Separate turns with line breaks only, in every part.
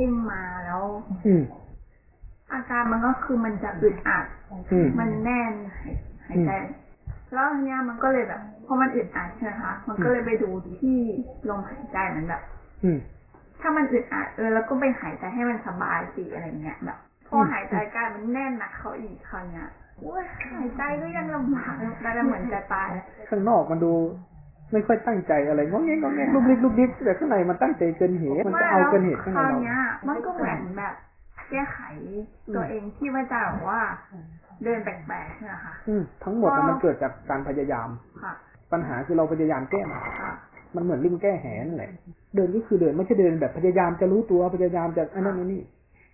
พ่งมาแล้ว
อืม
อาการมันก็คือมันจะอึดอัด
อืม
มันแน่นหายหายใจแล้วทีเนี้ยมันก็เลยแบบพอมันอึดอัดใช่ไหมคะมันก็เลยไปดูที่ลมหายใจเหมือนแบบ
อืม
ถ้ามันอึดอัดเออแล้วก็ไปหายใจให้มันสบายสิอะไรเงี้ยแบบพอหายใจกลายมันแน่นหนักเขาอีกคราวเนี้ยโอ้ยหายใจก็ยังลำบากแล้วเหมือนจะตาย
ข้างนอกมันดู ไม่ค่อยตั้งใจอะไรงอแงงอแงลุกลิกลุกลิกแต่ข้างในมันตั้งใจเกินเหตุมันก็เอาเกินเหตุข้าง
ค
ใน
ราว
เรา
เนี้ยมันก็เหมือนแบบ แก้ไขตัวเองที่ว่าจะแบบว่าเดินแปลกๆใช่ไหมคะ
อืมทั้งหมดอะมันเกิดจากการพยายาม
ค่ะ
ปัญหาคือเราพยายามแก้มัน
ค่ะ
มันเหมือนลิงแก้แหนนแหละเดินก็คือเดินไม่ใช่เดินแบบพยายามจะรู้ตัวพยายามจะอันนั้นอันนี้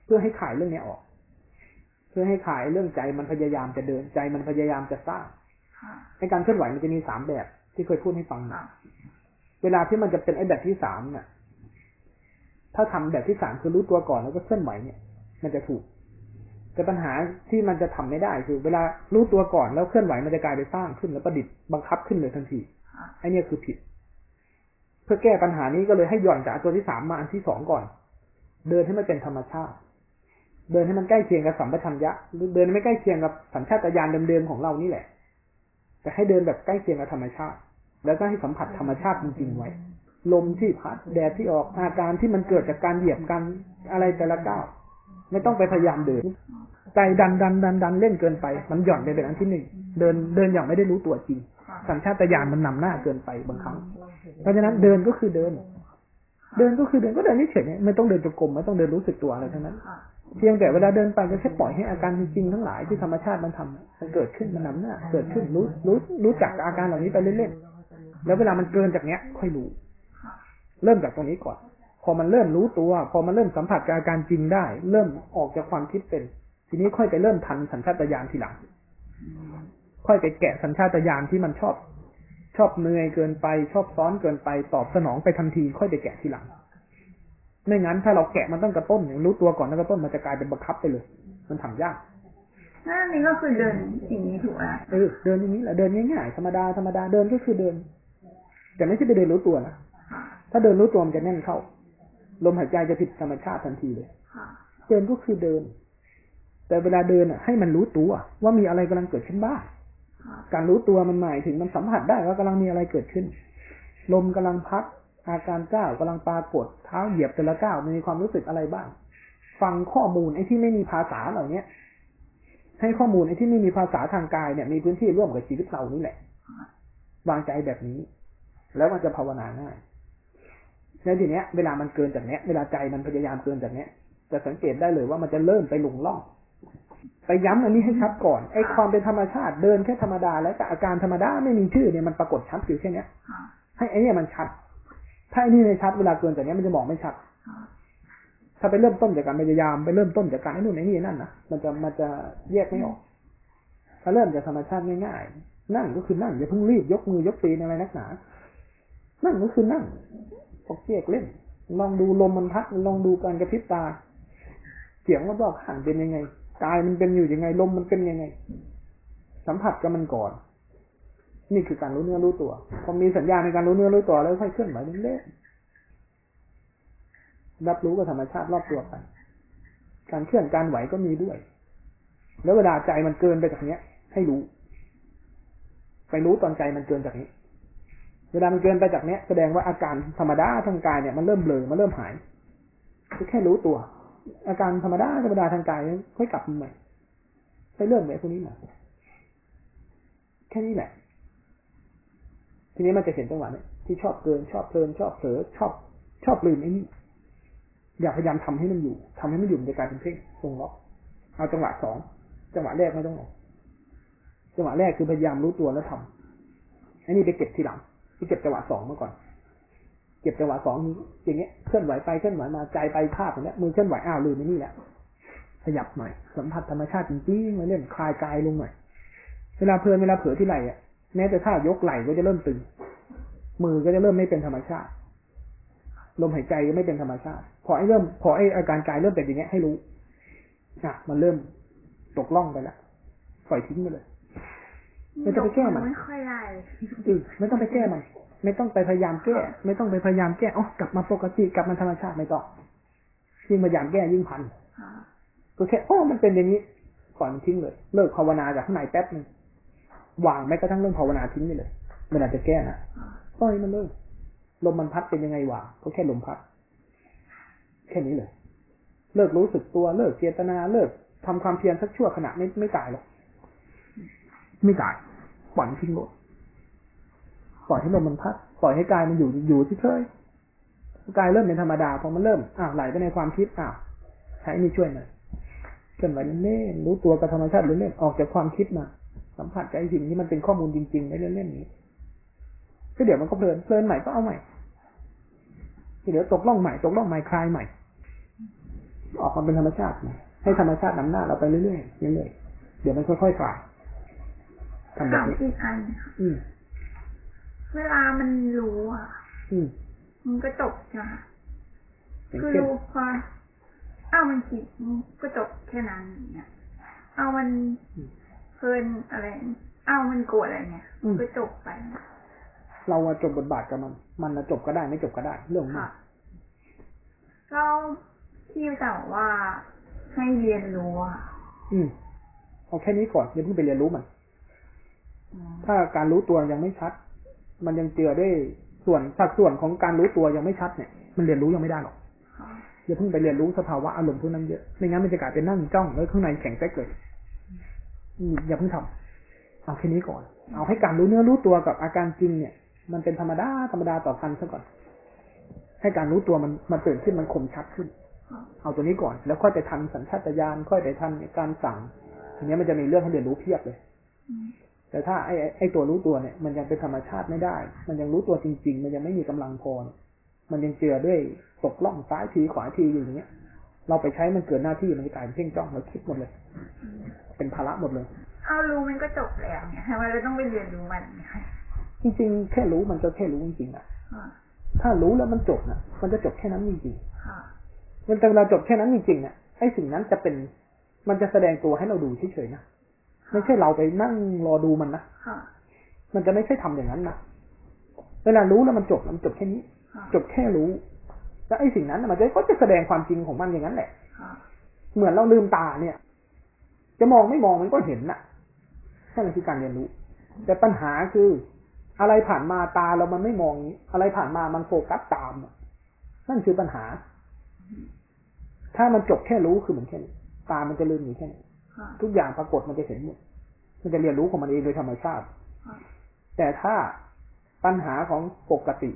เพื่อให้ขายเรื่องเนี้ยออก เพื่อให้ขายเรื่องใจมันพยายามจะเดินใจมันพยายามจะสร้าง
ค่ะ
ในการเคลื่อนไหวมันจะมีสามแบบ ที่เคยพูดให้ฟังนะเวลาที่มันจะเป็นไอ้แบบที่สามน่ะถ้าทำแบบที่สามคือรู้ตัวก่อนแล้วก็เคลื่อนไหวเนี่ย มันจะถูก แต่ปัญหาที่มันจะทำไม่ได้คือ เวลารู้ตัวก่อนแล้วเคลื่อนไหวมันจะกลายเป็นสร้างขึ้นแล้วประดิษฐ์บังคับขึ้นเลยทันทีไอ้เนี่ยคือผิด เพื่อแก้ปัญหานี้ก็เลยให้หย่อนจากตัวที่สามมาอันที่สองก่อน เดินให้มันเป็นธรรมชาติ เดินให้มันใกล้เคียงกับสัมปชัญญะหรือเดินไม่ใกล้เคียงกับสัญชาตญาณเดิมๆของเรานี่แหละ แต่ให้เดินแบบใกล้เคียงกับธรรมชาติ แล้วก็ให้สัมผัสธรรมชาติจริงๆไว้ ลมที่พัดแดดที่ออกอาการที่มันเกิดจากการเหยียบกันอะไรแต่ละก้าวไม่ต้องไปพยายามเดินใจดันดันดันดันเล่นเกินไป มันหย่อนไปเป็นอันที่หนึ่งเดินเดินอย่างไม่ได้รู้ตัวจริง
ค่ะ
สัญชาตญาณมันนำหน้าเกินไปบางครั้ง เพราะฉะนั้นเดินก็คือเดิน เดินก็คือเดินก็เดินเฉยๆเนี่ยไม่ต้องเดินจงกรมไม่ต้องเดินรู้สึกตัวอะไรทั้งนั้น
ค่ะ
เพียงแต่เวลาเดินไปก็แค่ปล่อยให้อาการจริงๆทั้งหลายที่ธรรมชาติมันทำมันเกิดขึ้นมันนำหน้า เกิดขึ้นรู้รู้รู้จักอาการเหล่านี้ไปเล่นๆ แล้วเวลามันเกินจากเนี้ย ค่อยรู้
ค่ะ
เริ่มจากตรงนี้ก่อน พอมันเริ่มรู้ตัว พอมันเริ่มสัมผัสกับอาการจริงได้ เริ่มออกจากความคิดเป็น ทีนี้ค่อยไปเริ่มทันสัญชาตญาณทีหลัง ค่อยไปแกะสัญชาตญาณที่มันชอบ ชอบเหนื่อยเกินไป ชอบซ้อนเกินไป ตอบสนองไปทันที ค่อยไปแกะทีหลัง ไม่งั้นถ้าเราแกะมันตั้งแต่ต้นอย่างรู้ตัวก่อนตั้งแต่ต้นมันจะกลายเป็นบังคับไปเลย มันทำยาก
นั่นนี่ก็คือเดินอย่างนี้ถูกไหม
เออเดินอย่างนี้แหละเดินง่ายๆธรรมดาธรรมดาเดินก็คือเดิน แต่ไม่ใช่ไปเดินรู้ตัวนะ
ค่ะ
ถ้าเดินรู้ตัวมันจะแน่นเข้า ลมหายใจจะผิดธรรมชาติทันทีเลย
ค่ะ
เดินก็คือเดิน แต่เวลาเดินอะ ให้มันรู้ตัวว่ามีอะไรกำลังเกิดขึ้นบ้าง
ค่ะ
การรู้ตัวมันหมายถึงมันสัมผัสได้ว่ากำลังมีอะไรเกิดขึ้น ลมกำลังพัดอาการก้าวกำลังปรากฏเท้าเหยียบแต่ละก้าวมันมีความรู้สึกอะไรบ้าง ฟังข้อมูลไอ้ที่ไม่มีภาษาเหล่าเนี้ยให้ข้อมูลไอ้ที่ไม่มีภาษาทางกายเนี่ยมีพื้นที่ร่วมกับชีวิตเรานี่แหละ วางใจแบบนี้ แล้วมันจะภาวนาง่ายแล้วทีเนี้ยเวลามันเกินจากเนี้ย เวลาใจมันพยายามเกินจากเนี้ย จะสังเกตได้เลยว่ามันจะเริ่มไปหลงล่องไปย้ำอันนี้ให้ชัดก่อนไอ้ความเป็นธรรมชาติเดินแค่ธรรมดา แล้วกับอาการธรรมดาไม่มีชื่อเนี่ยมันปรากฏชัดอยู่แค่เนี้ยให้ไอ้เนี่ยมันชัด ถ้าไอ้นี่ไม่ชัดเวลาเกินจากเนี้ยมันจะมองไม่ชัดถ้าไปเริ่มต้นจากการพยายามไปเริ่มต้นจากการไอ้นู่นไอ้นี่นั่นนะมันจะมันจะแยกไม่ออกถ้าเริ่มจากธรรมชาติง่ายๆ นั่งก็คือนั่งอย่าเพิ่งรีบยกมือยกตีนอะไรนักหนา นั่งก็คือนั่งปกเกียกเล่น ลองดูลมมันพัดลองดูการกระพริบตา เสียงรอบๆข้างเป็นยังไง กายมันเป็นอยู่ยังไง ลมมันเป็นยังไง สัมผัสกับมันก่อน นี่คือการรู้เนื้อรู้ตัว พอมีสัญญาในการรู้เนื้อรู้ตัวแล้วค่อยเคลื่อนไหวเล่นๆรับรู้กับธรรมชาติรอบตัวไป การเคลื่อนการไหวก็มีด้วย แล้วเวลาใจมันเกินไปจากเนี้ย ให้รู้ ไปรู้ตอนใจมันเกินจากนี้ เวลามันเกินไปจากเนี้ยแสดงว่าอาการธรรมดาทางกายเนี่ยมันเริ่มเบลอมันเริ่มหายคือแค่รู้ตัว อาการธรรมดาธรรมดาทางกายค่อยกลับมาใหม่ไปเริ่มแบบพวกนี้ใหม่แค่นี้แหละ ทีนี้มันจะเห็นจังหวะเนี้ยที่ชอบเกินชอบเพลินชอบเผลอชอบ ชอบลืมไอ้นี่อย่าพยายามทำให้มันอยู่ทำให้มันอยู่มันจะกลายเป็นเพ่งทรงล็อกเอาจังหวะสองจังหวะแรกไม่ต้องเอาจังหวะแรกคือพยายามรู้ตัวแล้วทำไอ้นี่ไปเก็บทีหลัง ไปเก็บจังหวะสองมาก่อน เก็บจังหวะสองอย่างเงี้ยเคลื่อนไหวไปเคลื่อนไหวมาใจไปภาพอย่างเงี้ยมือเคลื่อนไหวอ้าวลืมไอ้นี่แหละขยับหน่อยสัมผัสธรรมชาติจริงๆมาเล่นคลายกายลงหน่อยเวลาเพลินเวลาเผลอที่ไหล่อะแม้แต่ท่ายกไหล่ก็จะเริ่มตึง มือก็จะเริ่มไม่เป็นธรรมชาติลมหายใจก็ไม่เป็นธรรมชาติ พอไอ้เริ่ม พอไอ้อาการกายเริ่มเป็นอย่างเงี้ยให้รู้อะมันเริ่มตกล่องไปแล้วปล่อยทิ้งไปเลย ไม่ต้องไปแก้มัน
ไม่ค่อยได้
อือไม่ต้องไปแก้มัน ไม่ต้องไปพยายามแก้ ไม่ต้องไปพยายามแก้อ๋อกลับมาปกติกลับมาธรรมชาติไม่ต้องยิ่งพยายามแก้ยิ่งพัน
ค่ะ
ก็แค่โอ้มันเป็นอย่างนี้ปล่อยมันทิ้งเลย เลิกภาวนาจากข้างในแป๊บนึงวางแม้กระทั่งเรื่องภาวนาทิ้งไปเลยเวลาจะแก้นะ
ค่ะ
ปล่อยมันเลยลมมันพัดเป็นยังไงวะก็แค่ลมพัด แค่นี้เลย เลิกรู้สึกตัวเลิกเจตนาเลิกทำความเพียรสักชั่วขณะไม่ไม่ตายหรอกไม่ตาย ปล่อยทิ้งหมดปล่อยให้ลมมันพัด ปล่อยให้กายมันอยู่อยู่ที่เฉยกายเริ่มเป็นธรรมดาพอมันเริ่มอ้าวไหลไปในความคิดอ้าวใช้นี่ช่วยหน่อยเคลื่อนไหวเล่นๆรู้ตัวกับธรรมชาติเล่นๆออกจากความคิดมา สัมผัสกับไอ้สิ่งที่มันเป็นข้อมูลจริงๆได้เล่นๆนี้ก็เดี๋ยวมันก็เพลินเพลินใหม่ก็เอาใหม่เดี๋ยวตกล่องใหม่ตกล่องใหม่คลายใหม่ ออกมาเป็นธรรมชาติให้ธรรมชาตินำหน้าเราไปเรื่อยๆเรื่อยๆเดี๋ยวมันค่อยๆคลาย ทำแบ
ถา
บ
ม
นี้
อีกอันค่ะ
อืม
เวลามันรู้อะ
อืม
มันก็จบใช่ไหมคะ
อย่าง
คือ
เช่น
รู้พออ้าวมันคิดมันก็จบแค่นั้นอย่างเงี้ยเอามันเพลินอะไรอ้าวมันโกรธอะไรเนี่ยมันก็จบไป
เราอะจบบทบาทกับมัน มันอะจบก็ได้ไม่จบก็ได้ เรื่องของมัน
ค่ะเราที่จะบอกว่าให้เรียนรู้อะ
อืมเอาแค่นี้ก่อนอย่าเพิ่งไปเรียนรู้มัน
อืม
ถ้าการรู้ตัวยังไม่ชัด มันยังเจือด้วยส่วนสัดส่วนของการรู้ตัวยังไม่ชัดเนี่ย มันเรียนรู้ยังไม่ได้หรอกอย่าเพิ่งไปเรียนรู้สภาวะอารมณ์พวกนั้นเยอะไม่งั้นมันจะกลายเป็นนั่งจ้องแล้วข้างในแข็งแป๊กเลยอย่าเพิ่งทำเอาแค่นี้ก่อน เอาให้การรู้เนื้อรู้ตัวกับอาการจริงเนี่ย มันเป็นธรรมดาธรรมดาต่อกันซะก่อน ให้การรู้ตัวมันมันตื่นขึ้นมันคมชัดขึ้น เอาตัวนี้ก่อน แล้วค่อยไปทันสัญชาตญาณค่อยไปทันการสั่งทีนี้มันจะมีเรื่องให้เรียนรู้เพียบเลย แต่ถ้าไอ้ไอ้ไอ้ตัวรู้ตัวเนี่ย มันยังเป็นธรรมชาติไม่ได้ มันยังรู้ตัวจริง ๆ มันยังไม่มีกำลังพอเนี่ยมันยังเจือด้วยตกล่องซ้ายทีขวาทีอยู่อย่างเงี้ย เราไปใช้มันเกิดหน้าที่มันจะกลายเป็นเพ่งจ้องเราคิดหมดเลย
อืม
เป็นภาระหมดเลย
เอารู้มันก็จบแล้วเนี่ยทำไมเราต้องไปเรียนรู้มันเนี่ยค่ะ
จริงๆ แค่รู้มันก็แค่รู้จริงๆอะ
ค่ะ
ถ้ารู้แล้วมันจบนะมันจะจบแค่นั้นจริง
ค่ะ
ๆมันแต่เวลาจบแค่นั้นจริงๆเนี่ยไอ้สิ่งนั้นจะเป็น มันจะแสดงตัวให้เราดูเฉยๆนะ ไม่ใช่เราไปนั่งรอดูมันนะ
ค่ะ
มันจะไม่ใช่ทำอย่างนั้นนะเวลารู้แล้วมันจบมันจบแค่นี้
ค่ะ
จบแค่รู้แล้วไอ้สิ่งนั้นน่ะมันจะก็จะแสดงความจริงของมันอย่างนั้นแหละ
ค่ะ
เหมือนเราลืมตาเนี่ย จะมองไม่มองมันก็เห็นน่ะนั่นแหละคือการเรียนรู้ แต่ปัญหาคือ อะไรผ่านมาตาเรามันไม่มองนี้อะไรผ่านมามันโฟกัสตามอะนั่นคือปัญหา ถ้ามันจบแค่รู้คือเหมือนแค่นี้ตามันจะลืมอยู่แค่นี้
ค่ะ
ทุกอย่างปรากฏมันจะเห็นหมดมันจะเรียนรู้ของมันเองโดยธรรมชาติ
ค่ะ
แต่ถ้าปัญหาของปกติ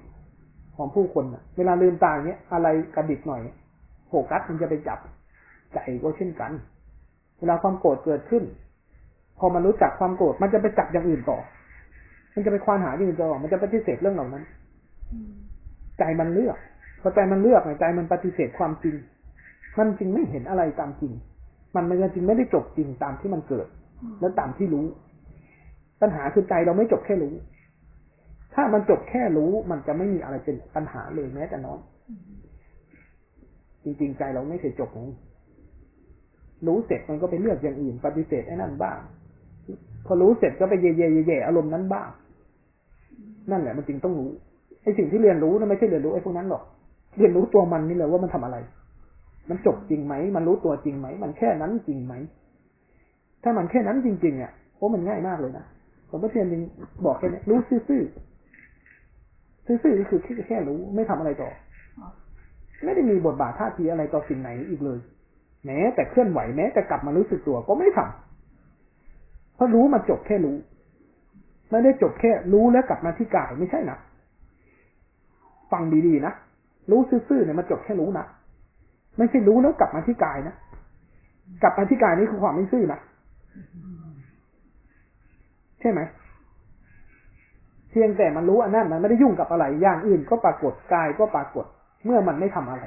ของผู้คนน่ะเวลาลืมตาอย่างเนี้ยอะไรกระดิกหน่อยโฟกัสมันจะไปจับใจก็เช่นกัน เวลาความโกรธเกิดขึ้น พอมันรู้จักความโกรธมันจะไปจับอย่างอื่นต่อ มันจะไปควานหาอย่างอื่นต่อ มันจะปฏิเสธเรื่องเหล่านั้น
อืม
ใจมันเลือกพอใจมันเลือกเนี่ยใจมันปฏิเสธความจริง มันจึงไม่เห็นอะไรตามจริง มันมันจึงไม่ได้จบจริงตามที่มันเกิด
อืม
และตามที่รู้ ปัญหาคือใจเราไม่จบแค่รู้ ถ้ามันจบแค่รู้มันจะไม่มีอะไรเป็นปัญหาเลยแม้แต่น้อย
อืม
จริงๆใจเราไม่เคยจบนะรู้เสร็จมันก็ไปเลือกอย่างอื่น ปฏิเสธไอ้นั่นบ้าง พอรู้เสร็จก็ไปเย่เย่เย่เย่อารมณ์นั้นบ้าง นั่นแหละมันจริงต้องรู้ไอ้สิ่งที่เรียนรู้นะไม่ใช่เรียนรู้ไอ้พวกนั้นหรอก เรียนรู้ตัวมันนี่แหละว่ามันทำอะไร มันจบจริงไหม มันรู้ตัวจริงไหม มันแค่นั้นจริงไหม ถ้ามันแค่นั้นจริงๆเนี่ยโอ้มันง่ายมากเลยนะหลวงพ่อเทียนจริงบอกแค่นี้รู้ซื่อๆซื่อๆก็คือแค่แค่รู้ไม่ทำอะไรต่อ ไม่ได้มีบทบาทท่าทีอะไรต่อสิ่งไหนอีกเลย แม้แต่เคลื่อนไหวแม้แต่กลับมารู้สึกตัวก็ไม่ทำเพราะรู้มันจบแค่รู้ ไม่ได้จบแค่รู้แล้วกลับมาที่กายไม่ใช่นะฟังดีๆนะรู้ซื่อๆเนี่ยมันจบแค่รู้นะ ไม่ใช่รู้แล้วกลับมาที่กายนะกลับมาที่กายนี่คือความไม่ซื่อนะใช่ไหมเพียงแต่มันรู้อันนั้นมันไม่ได้ยุ่งกับอะไรอย่างอื่นก็ปรากฏกายก็ปรากฏ เมื่อมันไม่ทำอะไร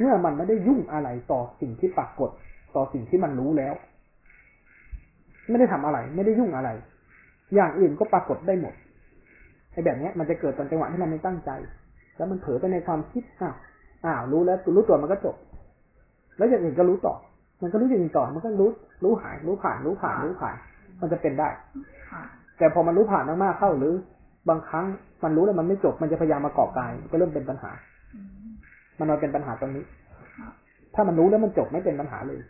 เมื่อมันไม่ได้ยุ่งอะไรต่อสิ่งที่ปรากฏ ต่อสิ่งที่มันรู้แล้ว ไม่ได้ทำอะไร ไม่ได้ยุ่งอะไร อย่างอื่นก็ปรากฏได้หมดไอ้แบบเนี้ยมันจะเกิดตอนจังหวะที่มันไม่ตั้งใจ แล้วมันเผลอไปในความคิดอ้าว อ้าวรู้แล้วรู้ตัวมันก็จบ แล้วอย่างอื่นก็รู้ต่อ มันก็รู้อย่างอื่นต่อ มันก็รู้ รู้หาย รู้ผ่าน รู้ผ่าน รู้ผ่าน มันจะเป็นได้
ค่ะ
แต่พอมันรู้ผ่านมากๆเข้าหรือบางครั้งมันรู้แล้วมันไม่จบ มันจะพยายามมาเกาะกายก็เริ่มเป็นปัญหา
อืม
มันมาเป็นปัญหาตรงนี้ ถ้ามันรู้แล้วมันจบไม่เป็นปัญหาเลย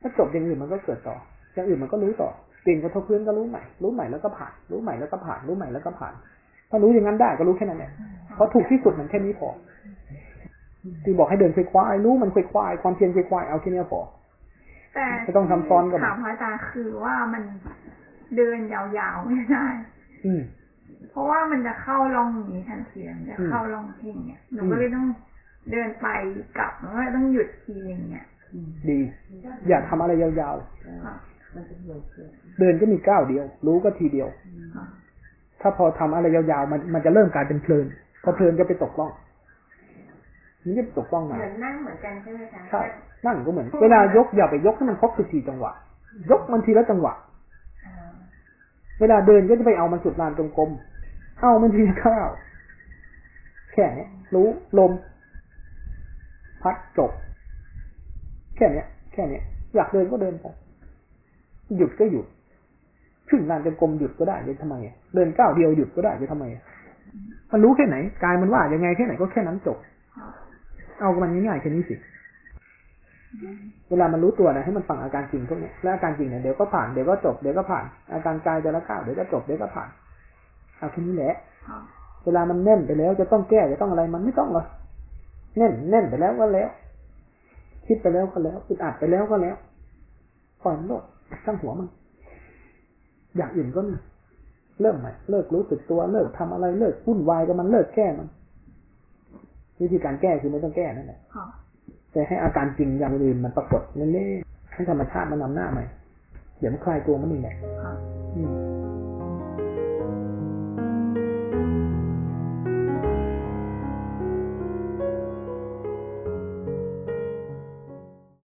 ถ้าจบอย่างอื่นมันก็เกิดต่อ อย่างอื่นมันก็รู้ต่อเปลี่ยนกระทบพื้นก็รู้ใหม่ รู้ใหม่แล้วก็ผ่าน รู้ใหม่แล้วก็ผ่าน รู้ใหม่แล้วก็ผ่าน ถ้ารู้อย่างนั้นได้ก็รู้แค่นั้นแหละเพราะถูกที่สุดมันแค่นี้พอ ที่บอกให้เดินควายๆรู้มันควายๆความเพียรควายๆเอาแค่เนี้ยพอ
แต่
ไม่ต้องทำซ้อนกัน
ถามพระอาจารย์คือว่ามันเดินยาวๆไม่ได้
อืม
เพราะว่ามันจะเข้าร่องนี้ทันทีมันจะเข้าร่องเพ่งเนี่ยหนูก็เลยต้องเดินไปกลับแล้วก็ต้องหยุดทีนึงเนี่ย
ดี อย่าทำอะไรยาว
ค่ะ
ๆเดินก็มีก้าวเดียว รู้ก็ทีเดียว
ค่ะ
ถ้าพอทำอะไรยาวๆมันมันจะเริ่มกลายเป็นเพลินพอเพลินก็ไปตกล่อง มันจะไปตกล่องมา
เหมือนนั่งเหมือนกันใช่ไหมคะ
ใช่นั่งก็เหมือน เวลายกอย่าไปยกให้มันครบสิบสี่จังหวะ ยกมันทีละจังหวะ
อ่า
เวลาเดินก็จะไปเอามันสุดลานจงกรมเอามันทีละข้าวแค่เนี้ยรู้ลม พัดจบ แค่เนี้ยแค่เนี้ยอยากเดินก็เดินไปหยุดก็หยุดขึ้นลานจงกรมหยุดก็ได้จะทำไมอะเดินก้าวเดียวหยุดก็ได้จะทำไมอะมันรู้แค่ไหนกายมันว่ายังไงแค่ไหนก็แค่นั้นจบ
ค่ะ
เอากับมันง่ายๆแค่นี้สิ เวลามันรู้ตัวนะให้มันฟังอาการจริงพวกนี้แล้วอาการจริงเนี่ยเดี๋ยวก็ผ่านเดี๋ยวก็จบเดี๋ยวก็ผ่าน อาการกายแต่ละข้าวเดี๋ยวก็จบเดี๋ยวก็ผ่านเอาแค่นี้แหละเวลามันแน่นไปแล้วจะต้องแก้จะต้องอะไรมันไม่ต้องหรอกแน่นแน่นไปแล้วก็แล้ว คิดไปแล้วก็แล้วอึดอัดไปแล้วก็แล้วปล่อยมันโลดช่างหัวมันอย่างอื่นก็มีเริ่มใหม่เลิกรู้สึกตัวเลิกทำอะไรเลิกวุ่นวายกับมันเลิกแก้มัน วิธีการแก้คือไม่ต้องแก้นั่นแหละ
ค่ะ
แต่ให้อาการจริงอย่างอื่นมันปรากฏเล่นๆให้ธรรมชาติมันนำหน้าใหม่เดี๋ยวมันคลายตัวมันเองแหละ
ค่ะ
อืม